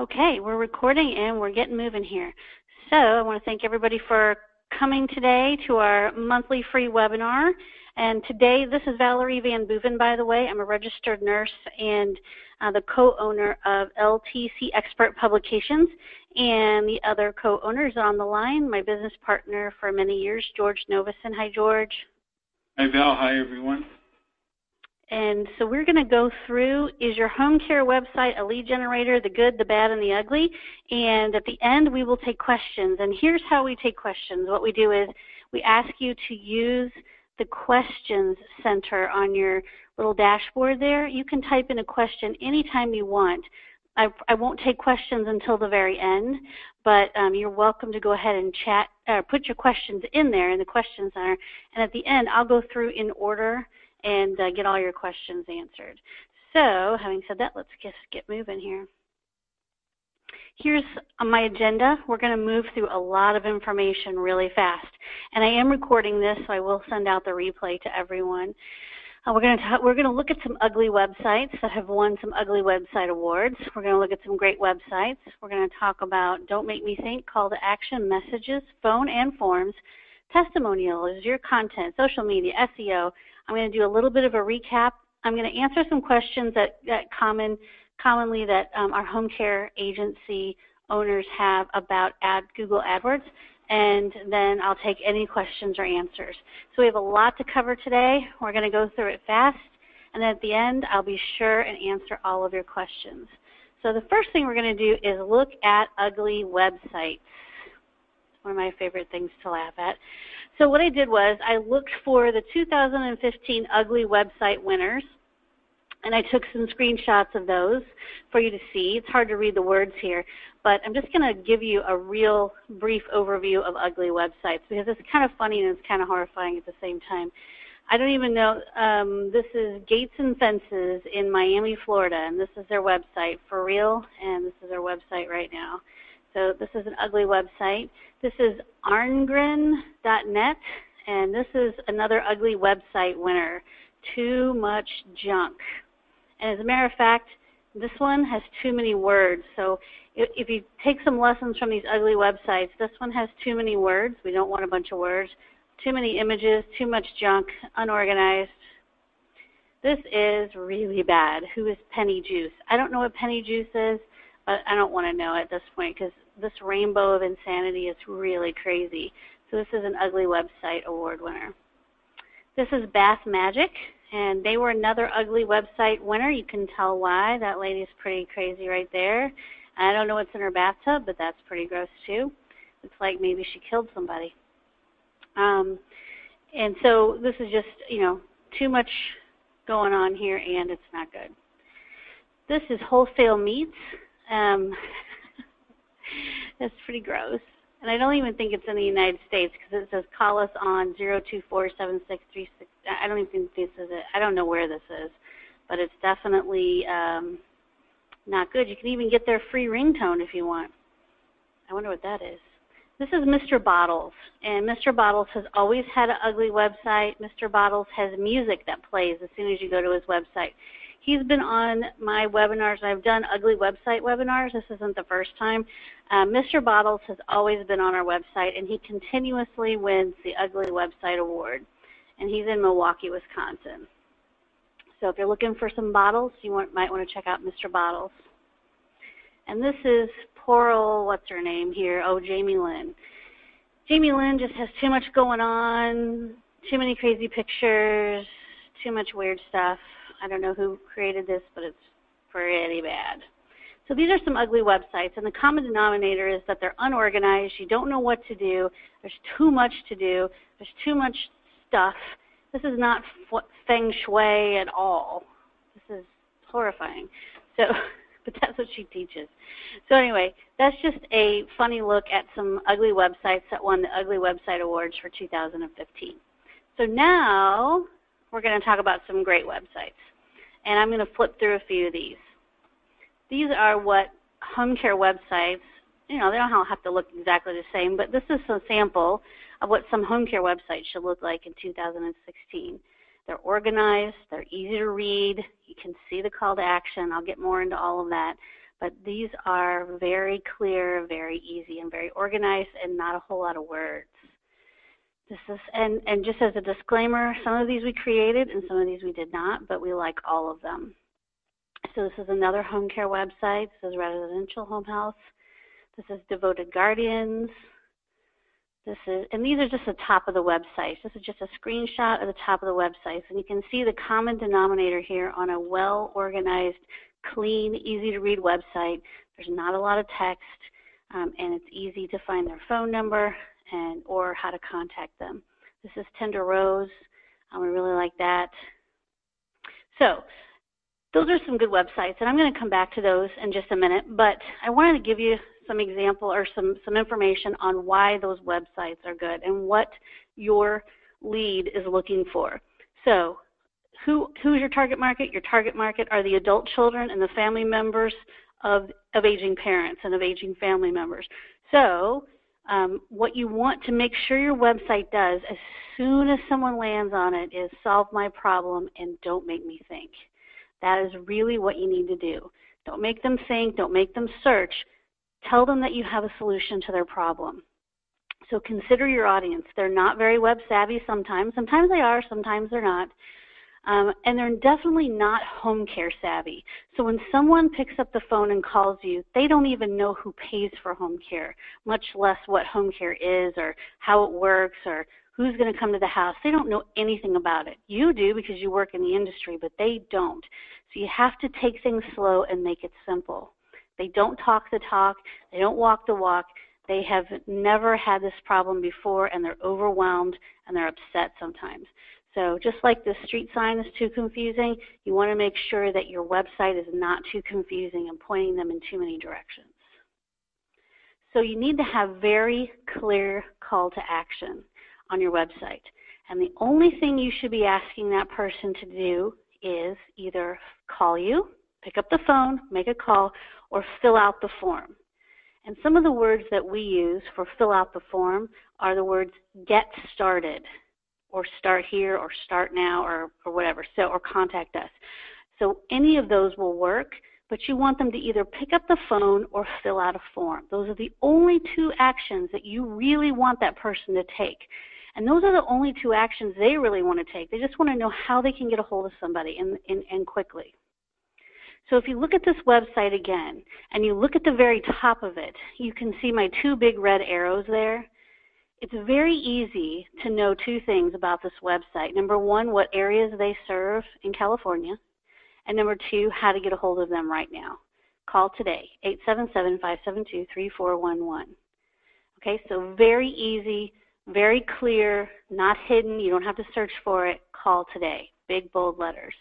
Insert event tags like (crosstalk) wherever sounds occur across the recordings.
Okay, we're recording and we're getting moving here. So I want to thank everybody for coming today to our monthly free webinar. And today, this is Valerie VanBooven, by the way. I'm a registered nurse and uh, the co-owner of LTC Expert Publications. And the other co-owners on the line, my business partner for many years, George Novison. Hi, George. Hi, Val. Hi, everyone. And so we're going to go through, is your home care website a lead generator, the good, the bad, and the ugly? And at the end, we will take questions. And here's how we take questions. What we do is we ask you to use the questions center on your little dashboard there. You can type in a question anytime you want. I, I won't take questions until the very end, but um, you're welcome to go ahead and chat, uh, put your questions in there in the question center. And at the end, I'll go through in order and uh, get all your questions answered. So, having said that, let's just get moving here. Here's my agenda. We're going to move through a lot of information really fast. And I am recording this, so I will send out the replay to everyone. Uh, we're going to we're going to look at some ugly websites that have won some ugly website awards. We're going to look at some great websites. We're going to talk about Don't Make Me Think, call to action messages, phone and forms, testimonials, your content, social media, SEO, I'm going to do a little bit of a recap. I'm going to answer some questions that, that common, commonly that um, our home care agency owners have about ad, Google AdWords, and then I'll take any questions or answers. So we have a lot to cover today. We're going to go through it fast, and at the end, I'll be sure and answer all of your questions. So the first thing we're going to do is look at ugly websites. One of my favorite things to laugh at. So what I did was I looked for the 2015 Ugly Website winners, and I took some screenshots of those for you to see. It's hard to read the words here, but I'm just going to give you a real brief overview of ugly websites because it's kind of funny and it's kind of horrifying at the same time. I don't even know. Um, this is Gates and Fences in Miami, Florida, and this is their website for real, and this is their website right now. So this is an ugly website. This is arngren.net, and this is another ugly website winner. Too much junk. And as a matter of fact, this one has too many words. So if, if you take some lessons from these ugly websites, this one has too many words. We don't want a bunch of words. Too many images, too much junk, unorganized. This is really bad. Who is Penny Juice? I don't know what Penny Juice is but I don't want to know at this point because this rainbow of insanity is really crazy. So this is an ugly website award winner. This is Bath Magic, and they were another ugly website winner. You can tell why. That lady's pretty crazy right there. I don't know what's in her bathtub, but that's pretty gross too. It's like maybe she killed somebody. Um, and so this is just, you know, too much going on here, and it's not good. This is Wholesale Meats. Um, (laughs) that's pretty gross. And I don't even think it's in the United States because it says call us on zero two four seven six three six. I don't even think this is it. I don't know where this is, but it's definitely um, not good. You can even get their free ringtone if you want. I wonder what that is. This is Mr. Bottles, and Mr. Bottles has always had an ugly website. Mr. Bottles has music that plays as soon as you go to his website. He's been on my webinars. I've done ugly website webinars. This isn't the first time. Uh, Mr. Bottles has always been on our website, and he continuously wins the Ugly Website Award. And he's in Milwaukee, Wisconsin. So if you're looking for some bottles, you want, might want to check out Mr. Bottles. And this is poor old, what's her name here? Oh, Jamie Lynn. Jamie Lynn just has too much going on, too many crazy pictures, too much weird stuff. I don't know who created this, but it's pretty bad. So these are some ugly websites, and the common denominator is that they're unorganized. You don't know what to do. There's too much to do. There's too much stuff. This is not feng shui at all. This is horrifying. So, (laughs) but that's what she teaches. So anyway, that's just a funny look at some ugly websites that won the Ugly Website Awards for 2015. So now we're going to talk about some great websites. And I'm going to flip through a few of these. These are what home care websites, you know, they don't have to look exactly the same, but this is a sample of what some home care websites should look like in 2016. They're organized, they're easy to read, you can see the call to action. I'll get more into all of that. But these are very clear, very easy, and very organized, and not a whole lot of words. This is, and, and just as a disclaimer, some of these we created and some of these we did not, but we like all of them. So this is another home care website. This is Residential Home Health. This is Devoted Guardians. This is, and these are just the top of the website. This is just a screenshot of the top of the website. And you can see the common denominator here on a well-organized, clean, easy-to-read website. There's not a lot of text, um, and it's easy to find their phone number and or how to contact them. This is Tender Rose. Um, we really like that. So those are some good websites, and I'm going to come back to those in just a minute. But I wanted to give you some example or some, some information on why those websites are good and what your lead is looking for. So who, who's your target market? Your target market are the adult children and the family members of, of aging parents and of aging family members. So um, what you want to make sure your website does as soon as someone lands on it is solve my problem and don't make me think. That is really what you need to do. Don't make them think, don't make them search. Tell them that you have a solution to their problem. So consider your audience. They're not very web savvy sometimes. Sometimes they are, sometimes they're not. Um, and they're definitely not home care savvy. So when someone picks up the phone and calls you, they don't even know who pays for home care, much less what home care is or how it works or who's going to come to the house. They don't know anything about it. You do because you work in the industry, but they don't. So you have to take things slow and make it simple. They don't talk the talk, they don't walk the walk. They have never had this problem before and they're overwhelmed and they're upset sometimes. So just like the street sign is too confusing, you want to make sure that your website is not too confusing and pointing them in too many directions. So you need to have very clear call to action on your website. And the only thing you should be asking that person to do is either call you, pick up the phone, make a call, or fill out the form. And some of the words that we use for fill out the form are the words get started, or start here, or start now, or, or whatever, so, or contact us. So any of those will work, but you want them to either pick up the phone or fill out a form. Those are the only two actions that you really want that person to take. And those are the only two actions they really want to take. They just want to know how they can get a hold of somebody and, and, and quickly. So if you look at this website again, and you look at the very top of it, you can see my two big red arrows there. It's very easy to know two things about this website. Number one, what areas they serve in California. And number two, how to get a hold of them right now. Call today, 877-572-3411. Okay, so very easy, very clear, not hidden. You don't have to search for it. Call today. Big, bold letters.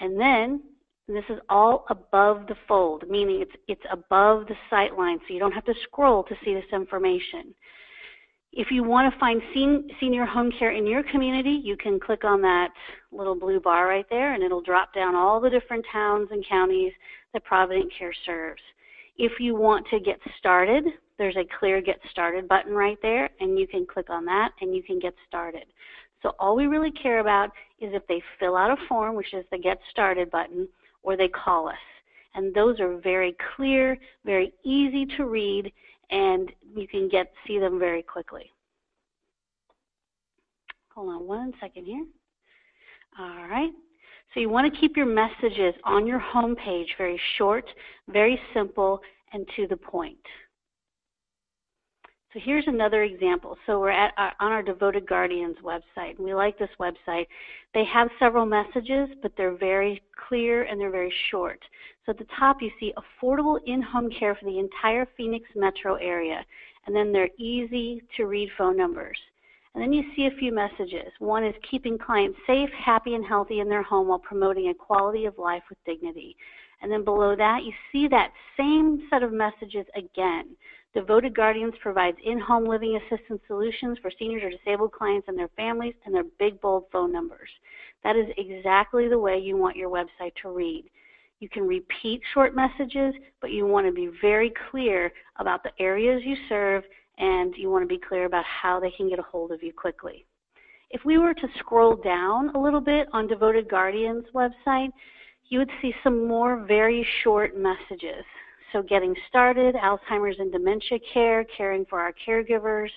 And then this is all above the fold, meaning it's, it's above the sight line, so you don't have to scroll to see this information. If you want to find sen senior home care in your community, you can click on that little blue bar right there, and it'll drop down all the different towns and counties that Provident Care serves. If you want to get started, there's a clear Get Started button right there, and you can click on that and you can get started. So all we really care about is if they fill out a form, which is the Get Started button, or they call us. And those are very clear, very easy to read, and you can get see them very quickly. Hold on one second here. All right. So you want to keep your messages on your home page very short, very simple, and to the point. Here's another example. So we're at our, on our Devoted Guardians website. We like this website. They have several messages, but they're very clear and they're very short. So at the top you see affordable in-home care for the entire Phoenix metro area. And then they're easy to read phone numbers. And then you see a few messages. One is keeping clients safe, happy, and healthy in their home while promoting a quality of life with dignity. And then below that, you see that same set of messages again. Devoted Guardians provides in-home living assistance solutions for seniors or disabled clients and their families and their big bold phone numbers. That is exactly the way you want your website to read. You can repeat short messages, but you want to be very clear about the areas you serve and you want to be clear about how they can get a hold of you quickly. If we were to scroll down a little bit on Devoted Guardians website, you would see some more very short messages. So getting started, Alzheimer's and dementia care, caring for our caregivers,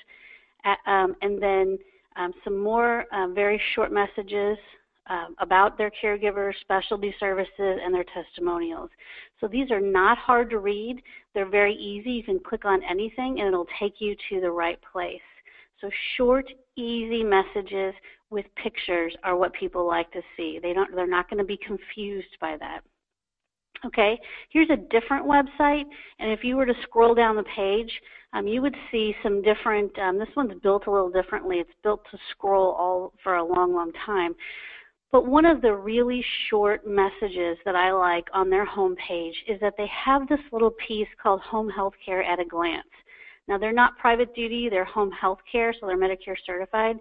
um, and then um, some more um, very short messages um, about their caregivers, specialty services, and their testimonials. So these are not hard to read. They're very easy. You can click on anything and it'll take you to the right place. So short, easy messages with pictures are what people like to see. They don't, they're not going to be confused by that. Okay, here's a different website, and if you were to scroll down the page, um, you would see some different, um, this one's built a little differently. It's built to scroll all for a long, long time. But one of the really short messages that I like on their homepage is that they have this little piece called Home Health Care at a Glance. Now, they're not private duty, they're home health care, so they're Medicare certified.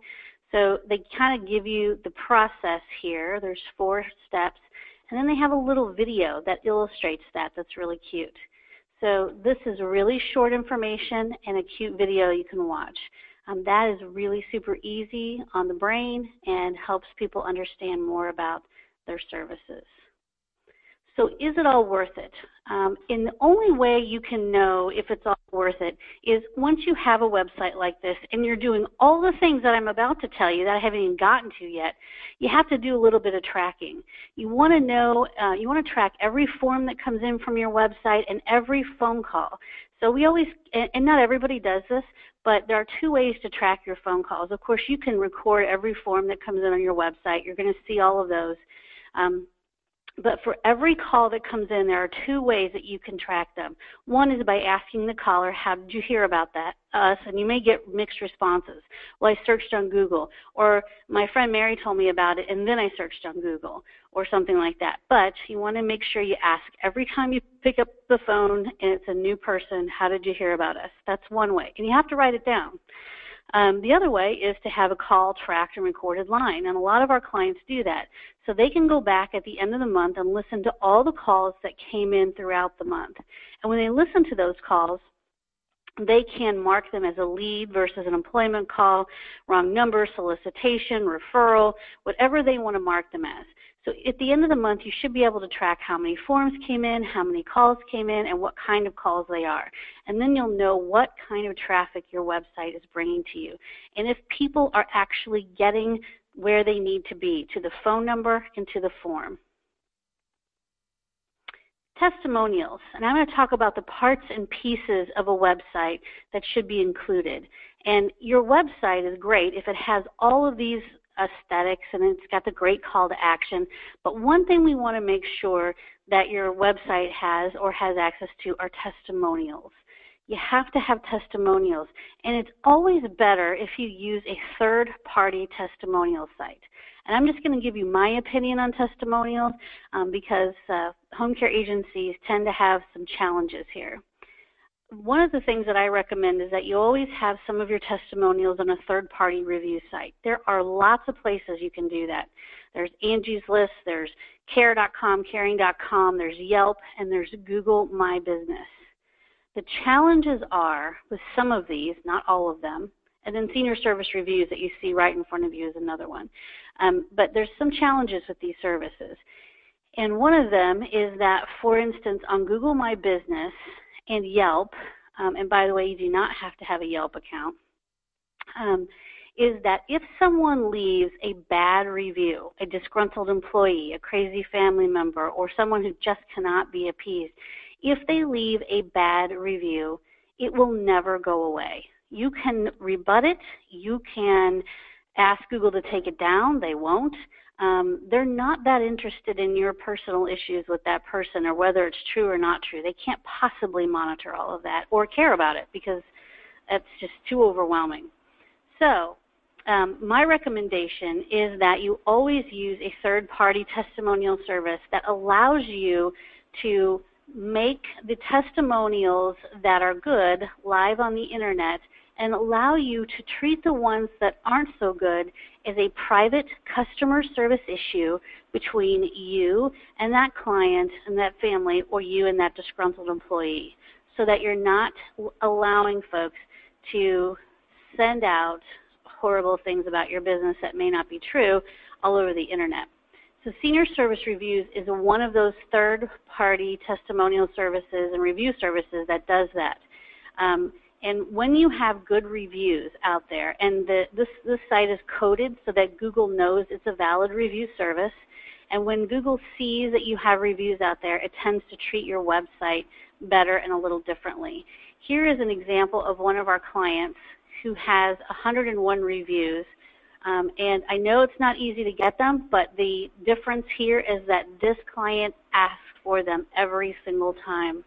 So they kind of give you the process here. There's four steps. And then they have a little video that illustrates that that's really cute. So this is really short information and a cute video you can watch. Um, that is really super easy on the brain and helps people understand more about their services. So is it all worth it? Um, and the only way you can know if it's all worth it is once you have a website like this and you're doing all the things that I'm about to tell you that I haven't even gotten to yet, you have to do a little bit of tracking. You want to know, uh, you want to track every form that comes in from your website and every phone call. So we always, and not everybody does this, but there are two ways to track your phone calls. Of course, you can record every form that comes in on your website. You're going to see all of those. Um, but for every call that comes in, there are two ways that you can track them. One is by asking the caller, how did you hear about that, us? And you may get mixed responses. Well, I searched on Google. Or my friend Mary told me about it, and then I searched on Google, or something like that. But you want to make sure you ask every time you pick up the phone and it's a new person, how did you hear about us? That's one way. And you have to write it down. Um, the other way is to have a call tracked and recorded line, and a lot of our clients do that. So they can go back at the end of the month and listen to all the calls that came in throughout the month. And when they listen to those calls, they can mark them as a lead versus an employment call, wrong number, solicitation, referral, whatever they want to mark them as. So at the end of the month, you should be able to track how many forms came in, how many calls came in, and what kind of calls they are. And then you'll know what kind of traffic your website is bringing to you. And if people are actually getting where they need to be, to the phone number and to the form. Testimonials, and I'm going to talk about the parts and pieces of a website that should be included. And your website is great if it has all of these aesthetics and it's got the great call to action. But one thing we want to make sure that your website has or has access to are testimonials. You have to have testimonials, and it's always better if you use a third party testimonial site. And I'm just going to give you my opinion on testimonials um, because uh, home care agencies tend to have some challenges here one of the things that I recommend is that you always have some of your testimonials on a third party review site. There are lots of places you can do that. There's Angie's List, there's care.com, caring.com, there's Yelp, and there's Google My Business. The challenges are with some of these, not all of them, and then senior service reviews that you see right in front of you is another one. Um, but there's some challenges with these services. And one of them is that, for instance, on Google My Business, and Yelp, um, and by the way, you do not have to have a Yelp account, um, is that if someone leaves a bad review, a disgruntled employee, a crazy family member, or someone who just cannot be appeased, if they leave a bad review, it will never go away. You can rebut it, you can ask Google to take it down, they won't um, they're not that interested in your personal issues with that person or whether it's true or not true. They can't possibly monitor all of that or care about it because it's just too overwhelming. So, um, my recommendation is that you always use a third party testimonial service that allows you to make the testimonials that are good live on the internet and allow you to treat the ones that aren't so good as a private customer service issue between you and that client and that family or you and that disgruntled employee so that you're not allowing folks to send out horrible things about your business that may not be true all over the internet. So Senior Service Reviews is one of those third-party testimonial services and review services that does that. Um, and when you have good reviews out there, and the, this, this site is coded so that Google knows it's a valid review service, and when Google sees that you have reviews out there, it tends to treat your website better and a little differently. Here is an example of one of our clients who has 101 reviews. Um, and I know it's not easy to get them, but the difference here is that this client asks for them every single time.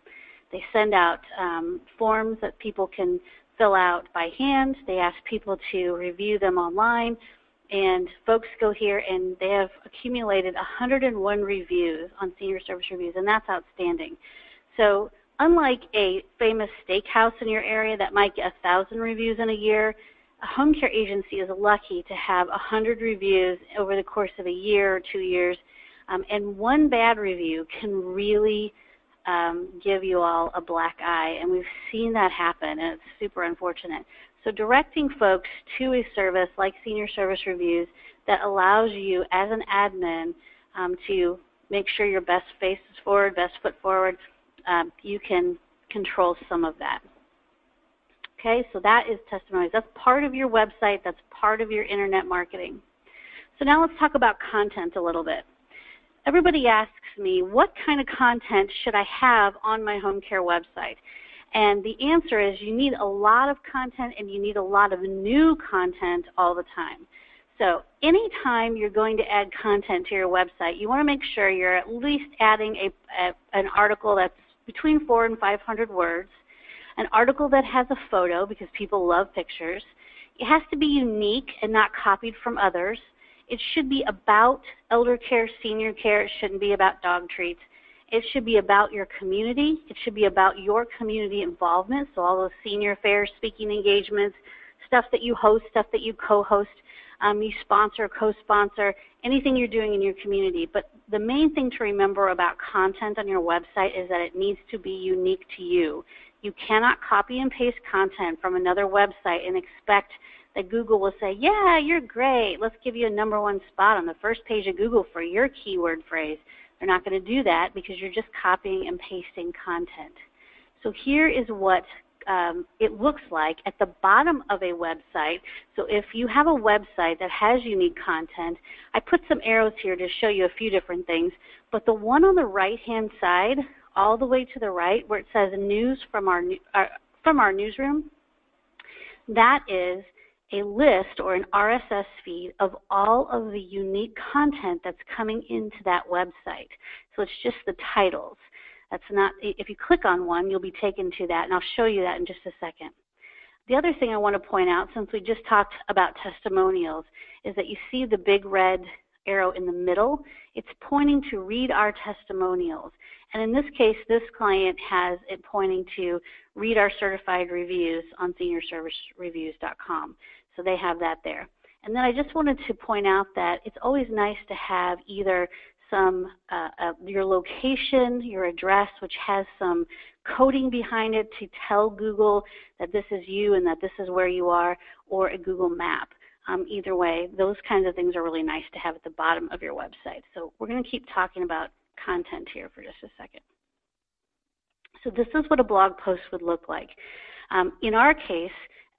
They send out um, forms that people can fill out by hand. They ask people to review them online. And folks go here and they have accumulated 101 reviews on senior service reviews, and that's outstanding. So unlike a famous steakhouse in your area that might get a thousand reviews in a year, a home care agency is lucky to have 100 reviews over the course of a year or two years. Um, and one bad review can really um, give you all a black eye, and we've seen that happen, and it's super unfortunate. So directing folks to a service like Senior Service Reviews that allows you as an admin um, to make sure your best face is forward, best foot forward, um, you can control some of that. Okay, so that is testimonials. That's part of your website. That's part of your internet marketing. So now let's talk about content a little bit. Everybody asks me, what kind of content should I have on my home care website? And the answer is you need a lot of content and you need a lot of new content all the time. So anytime you're going to add content to your website, you want to make sure you're at least adding a, a, an article that's between four and 500 words, an article that has a photo because people love pictures. It has to be unique and not copied from others. It should be about elder care, senior care. It shouldn't be about dog treats. It should be about your community. It should be about your community involvement. So all those senior affairs, speaking engagements, stuff that you host, stuff that you co-host, um, you sponsor, co-sponsor, anything you're doing in your community. But the main thing to remember about content on your website is that it needs to be unique to you. You cannot copy and paste content from another website and expect that Google will say, yeah, you're great. Let's give you a number one spot on the first page of Google for your keyword phrase. They're not going to do that because you're just copying and pasting content. So here is what um, it looks like at the bottom of a website. So if you have a website that has unique content, I put some arrows here to show you a few different things. But the one on the right-hand side, all the way to the right, where it says news from our, uh, from our newsroom, that is a list or an RSS feed of all of the unique content that's coming into that website. So it's just the titles. That's not, if you click on one, you'll be taken to that, and I'll show you that in just a second. The other thing I want to point out, since we just talked about testimonials, is that you see the big red arrow in the middle. It's pointing to read our testimonials. And in this case, this client has it pointing to read our certified reviews on seniorservicereviews.com. So they have that there. And then I just wanted to point out that it's always nice to have either some uh, uh, your location, your address, which has some coding behind it to tell Google that this is you and that this is where you are, or a Google map. Um, either way, those kinds of things are really nice to have at the bottom of your website. So we're going to keep talking about content here for just a second. So this is what a blog post would look like. Um, in our case,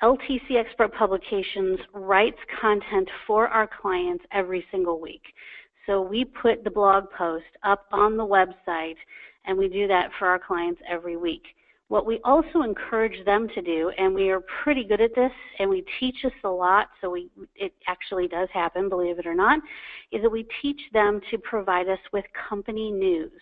LTC Expert Publications writes content for our clients every single week. So we put the blog post up on the website and we do that for our clients every week. What we also encourage them to do, and we are pretty good at this, and we teach this a lot, so we, it actually does happen, believe it or not, is that we teach them to provide us with company news.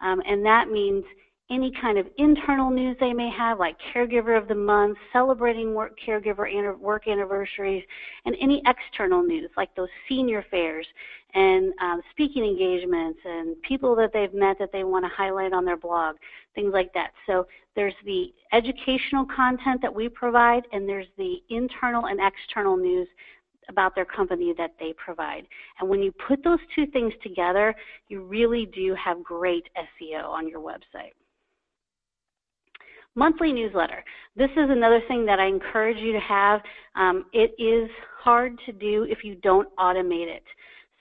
Um, and that means any kind of internal news they may have, like Caregiver of the Month, celebrating work caregiver work anniversaries, and any external news, like those senior fairs and um, speaking engagements and people that they've met that they want to highlight on their blog, things like that. So there's the educational content that we provide, and there's the internal and external news about their company that they provide. And when you put those two things together, you really do have great SEO on your website. Monthly newsletter. This is another thing that I encourage you to have. Um, it is hard to do if you don't automate it.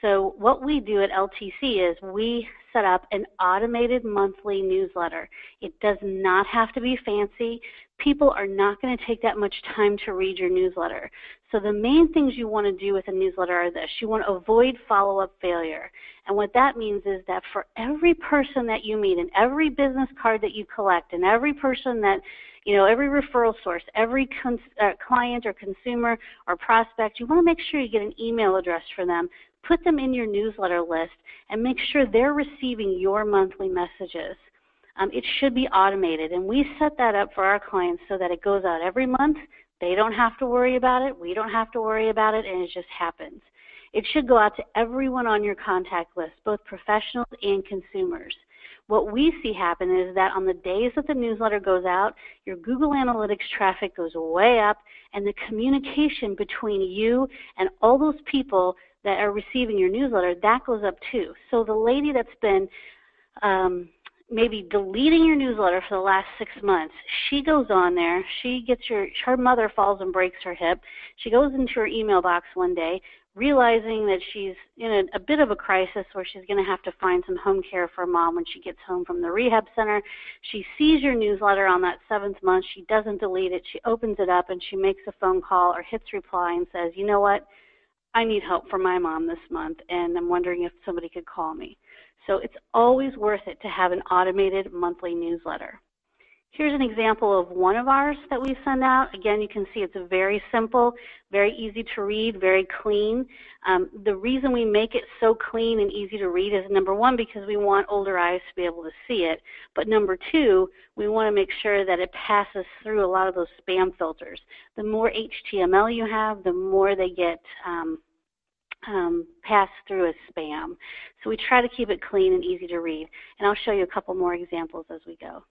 So what we do at LTC is we set up an automated monthly newsletter. It does not have to be fancy. People are not going to take that much time to read your newsletter. So the main things you want to do with a newsletter are this. You want to avoid follow-up failure. And what that means is that for every person that you meet and every business card that you collect and every person that you know, every referral source, every uh, client or consumer or prospect, you want to make sure you get an email address for them put them in your newsletter list, and make sure they're receiving your monthly messages. Um, it should be automated, and we set that up for our clients so that it goes out every month. They don't have to worry about it. We don't have to worry about it, and it just happens. It should go out to everyone on your contact list, both professionals and consumers. What we see happen is that on the days that the newsletter goes out, your Google Analytics traffic goes way up, and the communication between you and all those people that are receiving your newsletter, that goes up too. So the lady that's been um, maybe deleting your newsletter for the last six months, she goes on there, she gets your, her mother falls and breaks her hip. She goes into her email box one day, realizing that she's in a, a bit of a crisis where she's going to have to find some home care for mom when she gets home from the rehab center. She sees your newsletter on that seventh month. She doesn't delete it. She opens it up and she makes a phone call or hits reply and says, you know what? I need help for my mom this month, and I'm wondering if somebody could call me. So it's always worth it to have an automated monthly newsletter. Here's an example of one of ours that we send out. Again, you can see it's very simple, very easy to read, very clean. Um, the reason we make it so clean and easy to read is number one, because we want older eyes to be able to see it. But number two, we want to make sure that it passes through a lot of those spam filters. The more HTML you have, the more they get um, um, passed through as spam. So we try to keep it clean and easy to read. And I'll show you a couple more examples as we go.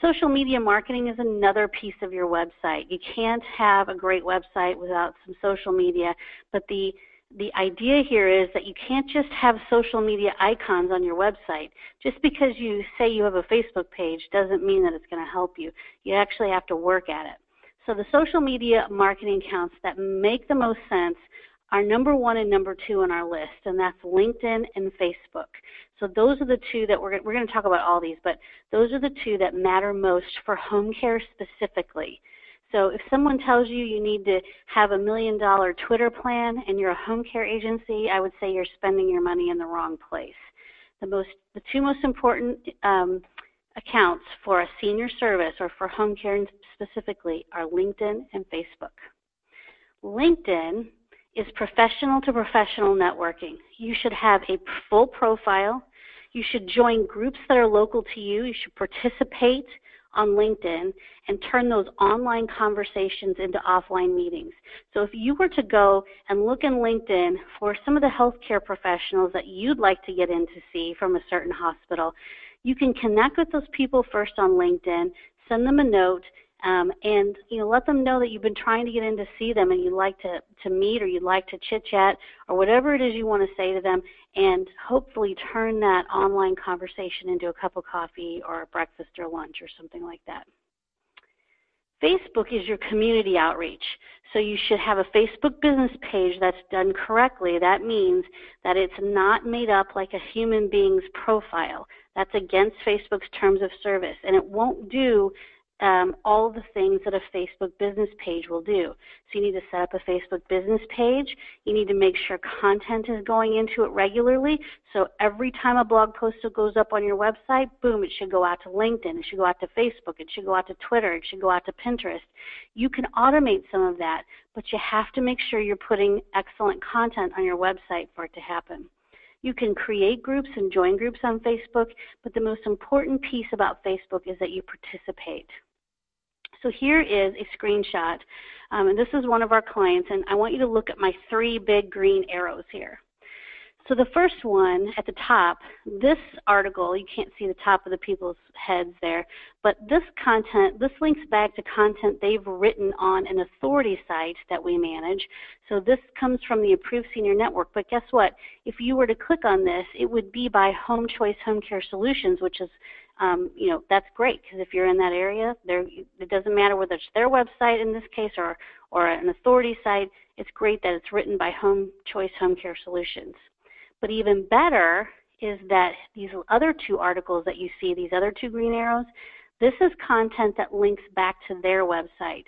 Social media marketing is another piece of your website. You can't have a great website without some social media, but the the idea here is that you can't just have social media icons on your website. Just because you say you have a Facebook page doesn't mean that it's going to help you. You actually have to work at it. So the social media marketing accounts that make the most sense are number one and number two on our list, and that's LinkedIn and Facebook. So those are the two that we're, we're going to talk about all these, but those are the two that matter most for home care specifically. So if someone tells you you need to have a million dollar Twitter plan and you're a home care agency, I would say you're spending your money in the wrong place. The most, the two most important um, accounts for a senior service or for home care specifically are LinkedIn and Facebook. LinkedIn is professional to professional networking. You should have a full profile. You should join groups that are local to you. You should participate on LinkedIn and turn those online conversations into offline meetings. So if you were to go and look in LinkedIn for some of the healthcare professionals that you'd like to get in to see from a certain hospital, you can connect with those people first on LinkedIn, send them a note, um, and you know let them know that you've been trying to get in to see them and you'd like to, to meet or you'd like to chit chat or whatever it is you want to say to them and hopefully turn that online conversation into a cup of coffee or a breakfast or lunch or something like that. Facebook is your community outreach. So you should have a Facebook business page that's done correctly. That means that it's not made up like a human being's profile. That's against Facebook's terms of service. And it won't do um, all the things that a Facebook business page will do. So you need to set up a Facebook business page. You need to make sure content is going into it regularly. So every time a blog post goes up on your website, boom, it should go out to LinkedIn. It should go out to Facebook. It should go out to Twitter. It should go out to Pinterest. You can automate some of that, but you have to make sure you're putting excellent content on your website for it to happen. You can create groups and join groups on Facebook, but the most important piece about Facebook is that you participate. So here is a screenshot, um, and this is one of our clients, and I want you to look at my three big green arrows here. So the first one at the top, this article, you can't see the top of the people's heads there, but this content, this links back to content they've written on an authority site that we manage. So this comes from the Approved Senior Network, but guess what? If you were to click on this, it would be by Home Choice Home Care Solutions, which is um, you know, that's great because if you're in that area, there it doesn't matter whether it's their website in this case or or an authority site. It's great that it's written by Home Choice Home Care Solutions. But even better is that these other two articles that you see, these other two green arrows, this is content that links back to their website.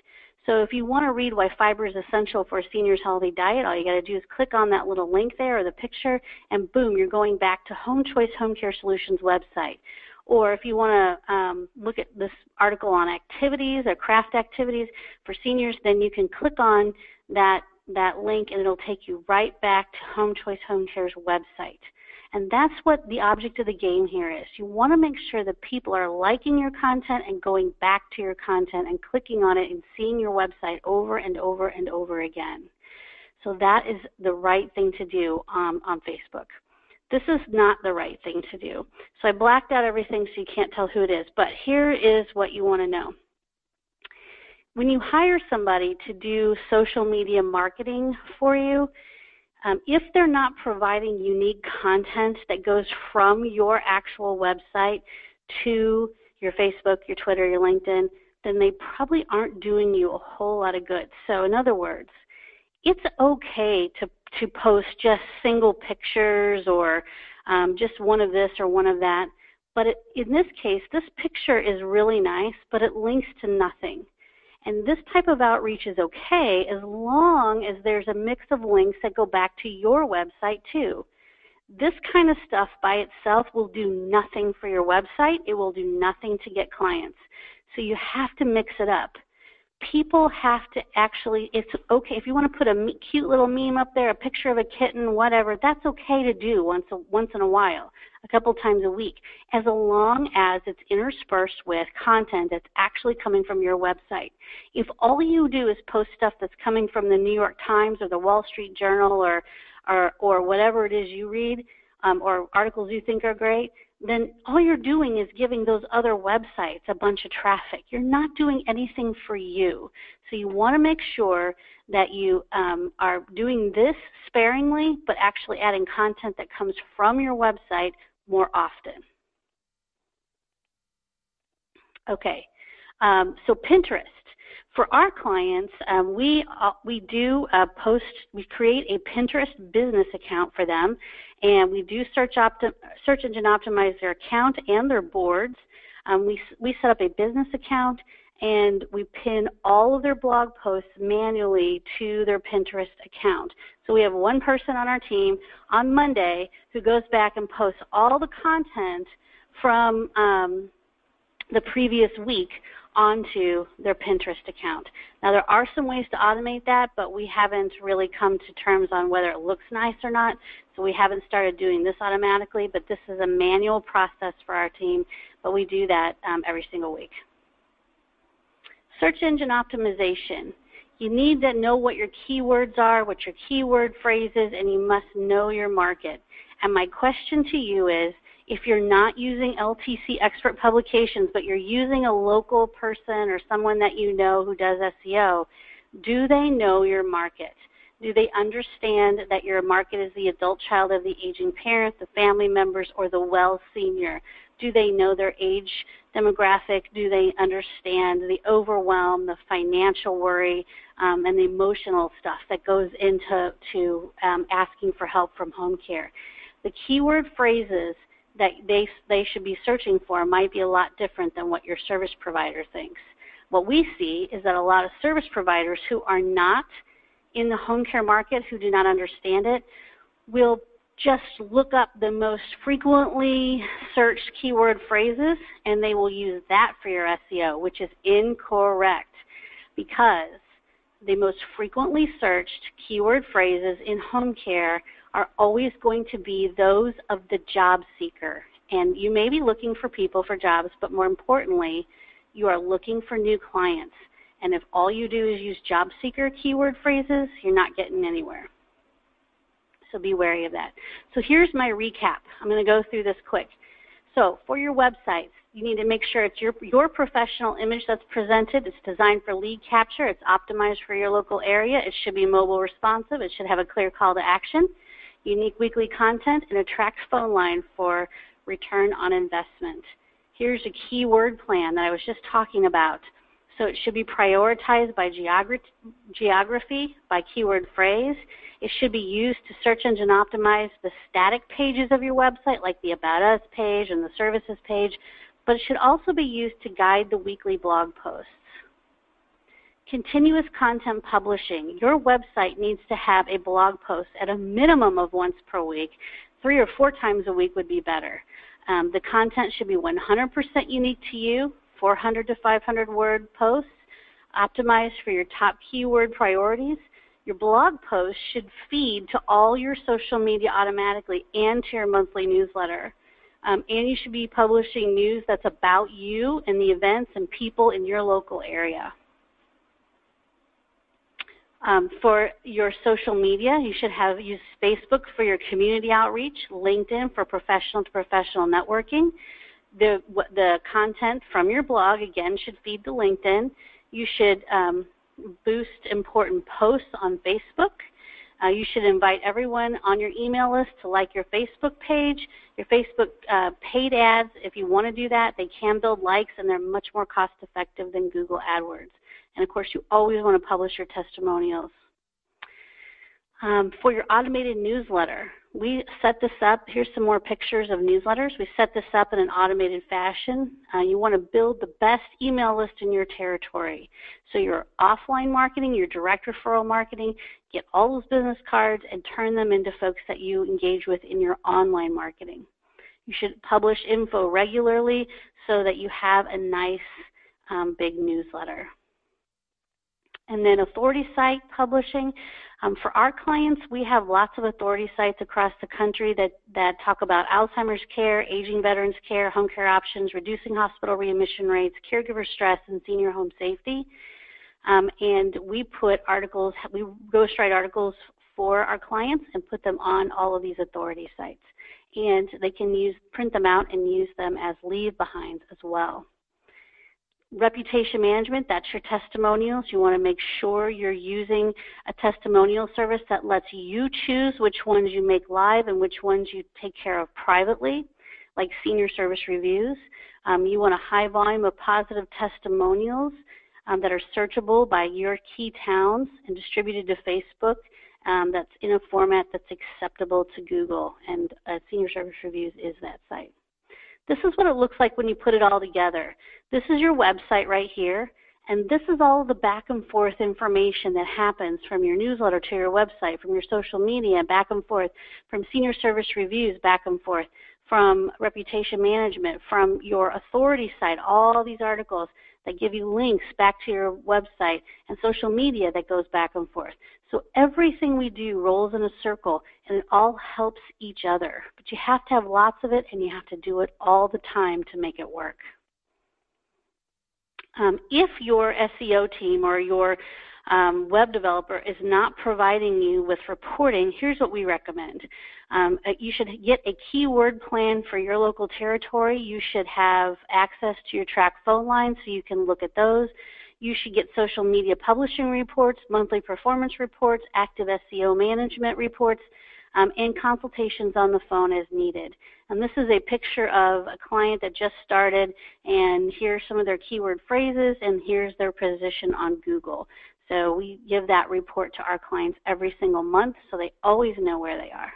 So if you want to read why fiber is essential for a senior's healthy diet, all you got to do is click on that little link there or the picture, and boom, you're going back to Home Choice Home Care Solutions website. Or if you want to um, look at this article on activities or craft activities for seniors, then you can click on that, that link and it'll take you right back to Home Choice Home Care's website. And that's what the object of the game here is. You want to make sure that people are liking your content and going back to your content and clicking on it and seeing your website over and over and over again. So that is the right thing to do um, on Facebook. This is not the right thing to do. So I blacked out everything so you can't tell who it is. But here is what you want to know. When you hire somebody to do social media marketing for you, um, if they're not providing unique content that goes from your actual website to your Facebook, your Twitter, your LinkedIn, then they probably aren't doing you a whole lot of good. So, in other words, it's okay to to post just single pictures or um, just one of this or one of that. But it, in this case, this picture is really nice, but it links to nothing. And this type of outreach is okay as long as there's a mix of links that go back to your website too. This kind of stuff by itself will do nothing for your website. It will do nothing to get clients. So you have to mix it up people have to actually it's okay if you want to put a cute little meme up there a picture of a kitten whatever that's okay to do once a, once in a while a couple times a week as long as it's interspersed with content that's actually coming from your website. If all you do is post stuff that's coming from the new york times or the wall street journal or or or whatever it is you read um, or articles you think are great then all you're doing is giving those other websites a bunch of traffic. You're not doing anything for you. So you want to make sure that you um, are doing this sparingly, but actually adding content that comes from your website more often. Okay, um, so Pinterest. For our clients, um, we uh, we do uh, post. We create a Pinterest business account for them, and we do search, opti- search engine optimize their account and their boards. Um, we, we set up a business account and we pin all of their blog posts manually to their Pinterest account. So we have one person on our team on Monday who goes back and posts all the content from um, the previous week onto their Pinterest account. Now, there are some ways to automate that, but we haven't really come to terms on whether it looks nice or not, so we haven't started doing this automatically, but this is a manual process for our team, but we do that um, every single week. Search engine optimization. You need to know what your keywords are, what your keyword phrase is, and you must know your market. And my question to you is, if you're not using LTC expert publications, but you're using a local person or someone that you know who does SEO, do they know your market? Do they understand that your market is the adult child of the aging parent, the family members, or the well senior? Do they know their age demographic? Do they understand the overwhelm, the financial worry, um, and the emotional stuff that goes into to um, asking for help from home care? The keyword phrases that they, they should be searching for might be a lot different than what your service provider thinks. What we see is that a lot of service providers who are not in the home care market, who do not understand it, will just look up the most frequently searched keyword phrases and they will use that for your SEO, which is incorrect because the most frequently searched keyword phrases in home care are always going to be those of the job seeker. And you may be looking for people for jobs, but more importantly, you are looking for new clients. And if all you do is use job seeker keyword phrases, you're not getting anywhere. So be wary of that. So here's my recap. I'm going to go through this quick. So for your websites, you need to make sure it's your, your professional image that's presented. It's designed for lead capture. It's optimized for your local area. It should be mobile responsive. It should have a clear call to action unique weekly content, and a tracked phone line for return on investment. Here's a keyword plan that I was just talking about. So it should be prioritized by geography, by keyword phrase. It should be used to search engine optimize the static pages of your website, like the About Us page and the Services page, but it should also be used to guide the weekly blog posts. Continuous content publishing. Your website needs to have a blog post at a minimum of once per week. Three or four times a week would be better. Um, the content should be 100% unique to you, 400 to 500 word posts, optimized for your top keyword priorities. Your blog post should feed to all your social media automatically and to your monthly newsletter. Um, and you should be publishing news that's about you and the events and people in your local area. Um, for your social media, you should have use Facebook for your community outreach, LinkedIn for professional to professional networking. The, the content from your blog, again, should feed to LinkedIn. You should um, boost important posts on Facebook. Uh, you should invite everyone on your email list to like your Facebook page. Your Facebook uh, paid ads, if you want to do that, they can build likes and they're much more cost effective than Google AdWords. And of course, you always want to publish your testimonials. Um, for your automated newsletter, we set this up. Here's some more pictures of newsletters. We set this up in an automated fashion. Uh, you want to build the best email list in your territory. So your offline marketing, your direct referral marketing, get all those business cards and turn them into folks that you engage with in your online marketing. You should publish info regularly so that you have a nice um, big newsletter. And then authority site publishing. Um, for our clients, we have lots of authority sites across the country that, that talk about Alzheimer's care, aging veterans care, home care options, reducing hospital readmission rates, caregiver stress, and senior home safety. Um, and we put articles, we ghostwrite articles for our clients and put them on all of these authority sites. And they can use, print them out and use them as leave behinds as well reputation management, that's your testimonials. You want to make sure you're using a testimonial service that lets you choose which ones you make live and which ones you take care of privately, like senior service reviews. Um, you want a high volume of positive testimonials um, that are searchable by your key towns and distributed to Facebook. Um, that's in a format that's acceptable to Google, and uh, Senior Service Reviews is that site. This is what it looks like when you put it all together. This is your website right here, and this is all the back and forth information that happens from your newsletter to your website, from your social media back and forth, from senior service reviews back and forth, from reputation management, from your authority site, all these articles that give you links back to your website, and social media that goes back and forth. So everything we do rolls in a circle and it all helps each other. But you have to have lots of it and you have to do it all the time to make it work. Um, if your SEO team or your um, web developer is not providing you with reporting, here's what we recommend. Um, uh, you should get a keyword plan for your local territory. You should have access to your track phone line so you can look at those. You should get social media publishing reports, monthly performance reports, active SEO management reports, um, and consultations on the phone as needed. And this is a picture of a client that just started, and here's some of their keyword phrases, and here's their position on Google. So we give that report to our clients every single month so they always know where they are.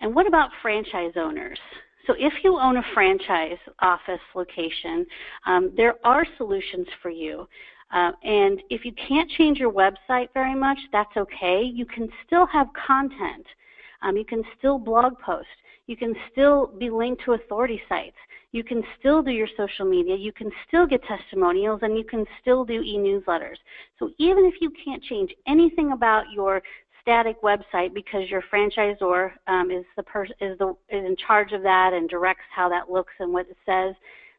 And what about franchise owners? So if you own a franchise office location, um, there are solutions for you. Uh, and if you can't change your website very much, that's okay. You can still have content. Um, you can still blog post. You can still be linked to authority sites. You can still do your social media. You can still get testimonials, and you can still do e-newsletters. So even if you can't change anything about your static website because your franchisor um, is the is the is in charge of that and directs how that looks and what it says.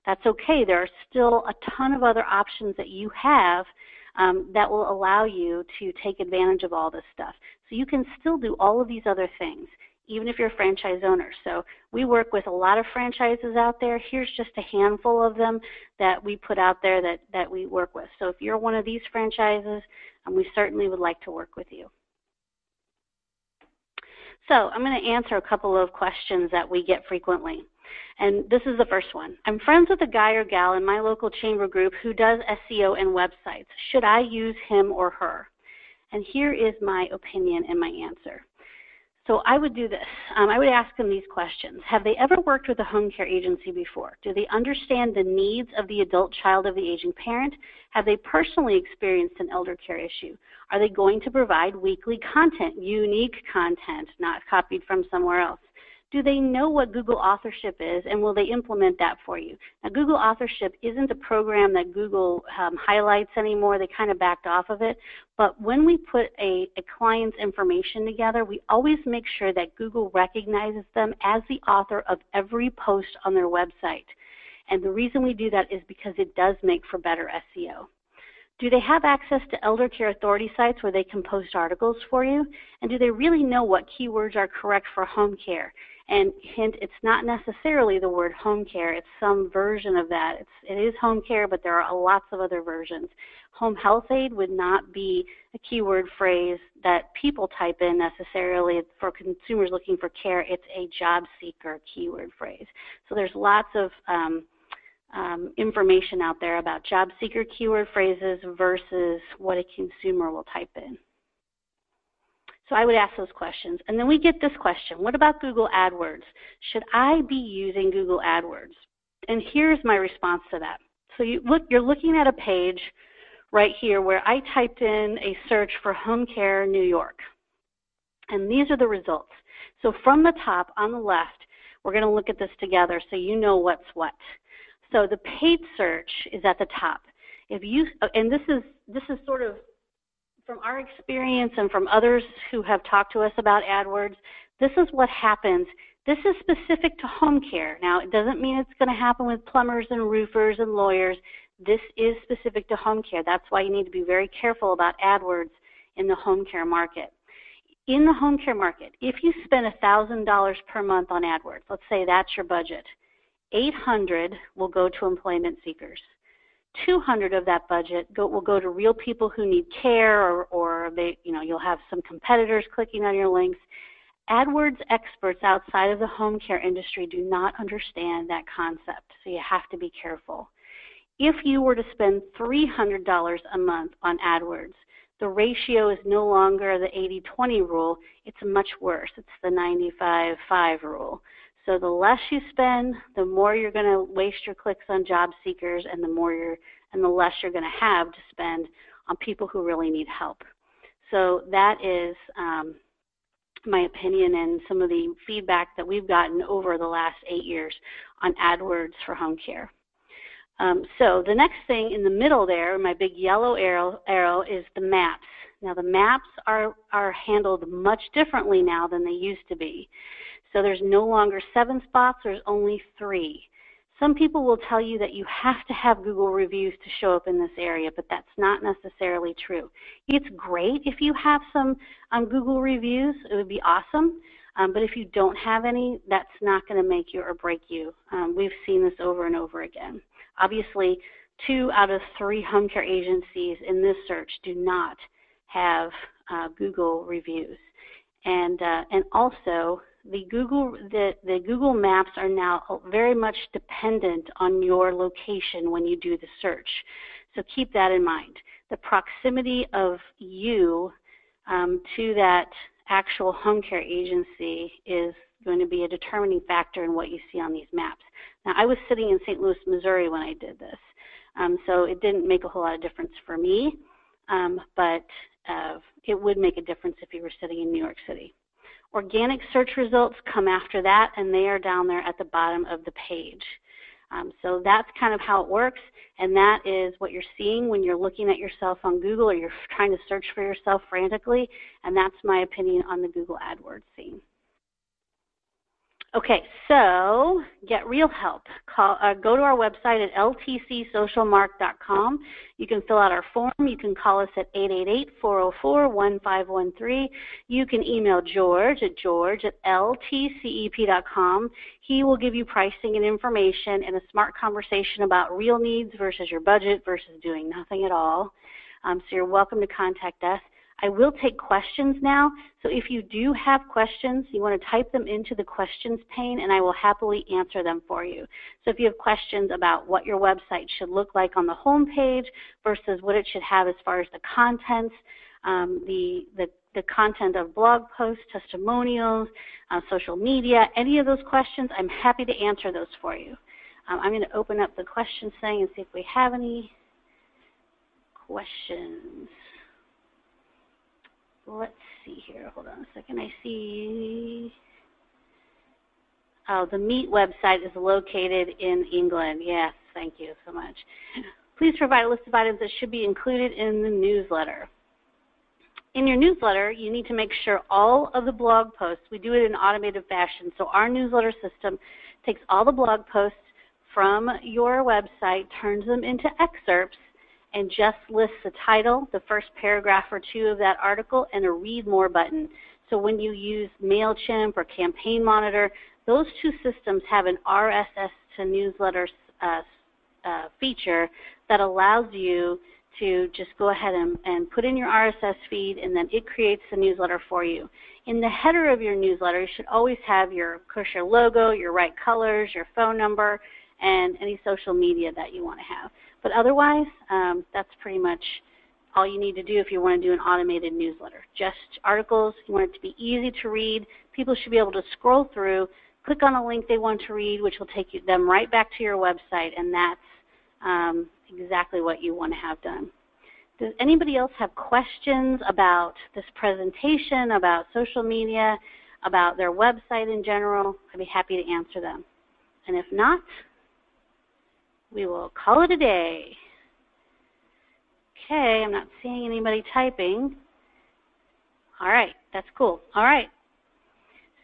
That's okay. There are still a ton of other options that you have um, that will allow you to take advantage of all this stuff. So you can still do all of these other things, even if you're a franchise owner. So we work with a lot of franchises out there. Here's just a handful of them that we put out there that, that we work with. So if you're one of these franchises, um, we certainly would like to work with you. So I'm going to answer a couple of questions that we get frequently. And this is the first one. I'm friends with a guy or gal in my local chamber group who does SEO and websites. Should I use him or her? And here is my opinion and my answer. So I would do this. Um, I would ask them these questions. Have they ever worked with a home care agency before? Do they understand the needs of the adult child of the aging parent? Have they personally experienced an elder care issue? Are they going to provide weekly content, unique content, not copied from somewhere else? Do they know what Google authorship is and will they implement that for you? Now, Google authorship isn't a program that Google um, highlights anymore. They kind of backed off of it. But when we put a, a client's information together, we always make sure that Google recognizes them as the author of every post on their website. And the reason we do that is because it does make for better SEO. Do they have access to elder care authority sites where they can post articles for you? And do they really know what keywords are correct for home care? And hint, it's not necessarily the word home care. It's some version of that. It's, it is home care, but there are lots of other versions. Home health aide would not be a keyword phrase that people type in necessarily for consumers looking for care. It's a job seeker keyword phrase. So there's lots of um, um, information out there about job seeker keyword phrases versus what a consumer will type in. So I would ask those questions. And then we get this question, what about Google AdWords? Should I be using Google AdWords? And here's my response to that. So you look, you're looking at a page right here where I typed in a search for home care New York. And these are the results. So from the top on the left, we're going to look at this together so you know what's what. So the paid search is at the top. If you and this is this is sort of from our experience and from others who have talked to us about AdWords, this is what happens. This is specific to home care. Now, it doesn't mean it's going to happen with plumbers and roofers and lawyers. This is specific to home care. That's why you need to be very careful about AdWords in the home care market. In the home care market, if you spend $1,000 per month on AdWords, let's say that's your budget, 800 will go to employment seekers. 200 of that budget go, will go to real people who need care or, or they, you know, you'll have some competitors clicking on your links. AdWords experts outside of the home care industry do not understand that concept, so you have to be careful. If you were to spend $300 a month on AdWords, the ratio is no longer the 80-20 rule, it's much worse. It's the 95-5 rule. So the less you spend, the more you're going to waste your clicks on job seekers, and the more you're and the less you're going to have to spend on people who really need help. So that is um, my opinion and some of the feedback that we've gotten over the last eight years on AdWords for home care. Um, so the next thing in the middle there, my big yellow arrow, arrow is the maps. Now the maps are, are handled much differently now than they used to be. So there's no longer seven spots, there's only three. Some people will tell you that you have to have Google reviews to show up in this area, but that's not necessarily true. It's great if you have some um, Google reviews, it would be awesome. Um, but if you don't have any, that's not going to make you or break you. Um, we've seen this over and over again. Obviously, two out of three home care agencies in this search do not have uh, Google reviews. And, uh, and also, the Google the, the Google Maps are now very much dependent on your location when you do the search. So keep that in mind. The proximity of you um, to that actual home care agency is going to be a determining factor in what you see on these maps. Now, I was sitting in St. Louis, Missouri when I did this, um, so it didn't make a whole lot of difference for me, um, but uh, it would make a difference if you were sitting in New York City. Organic search results come after that, and they are down there at the bottom of the page. Um, so that's kind of how it works, and that is what you're seeing when you're looking at yourself on Google or you're trying to search for yourself frantically, and that's my opinion on the Google AdWords scene. Okay, so get real help. Call, uh, go to our website at ltcsocialmark.com. You can fill out our form. You can call us at 888-404-1513. You can email George at george at ltcep.com. He will give you pricing and information and a smart conversation about real needs versus your budget versus doing nothing at all. Um, so you're welcome to contact us. I will take questions now. So if you do have questions, you want to type them into the questions pane and I will happily answer them for you. So if you have questions about what your website should look like on the home page versus what it should have as far as the contents, um, the, the, the, content of blog posts, testimonials, uh, social media, any of those questions, I'm happy to answer those for you. Um, I'm going to open up the questions thing and see if we have any questions let's see here. Hold on a second. I see. Oh, the MEET website is located in England. Yes, thank you so much. Please provide a list of items that should be included in the newsletter. In your newsletter, you need to make sure all of the blog posts, we do it in automated fashion. So our newsletter system takes all the blog posts from your website, turns them into excerpts, and just lists the title, the first paragraph or two of that article, and a read more button. So when you use MailChimp or Campaign Monitor, those two systems have an RSS to newsletter uh, uh, feature that allows you to just go ahead and, and, put in your RSS feed and then it creates the newsletter for you. In the header of your newsletter, you should always have your, your logo, your right colors, your phone number, and any social media that you want to have. But otherwise, um, that's pretty much all you need to do if you want to do an automated newsletter. Just articles, you want it to be easy to read. People should be able to scroll through, click on a link they want to read, which will take them right back to your website, and that's um, exactly what you want to have done. Does anybody else have questions about this presentation, about social media, about their website in general? I'd be happy to answer them. And if not, we will call it a day. Okay, I'm not seeing anybody typing. All right, that's cool. All right.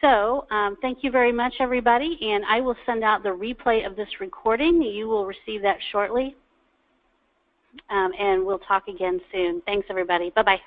So um, thank you very much, everybody, and I will send out the replay of this recording. You will receive that shortly, um, and we'll talk again soon. Thanks, everybody. Bye-bye.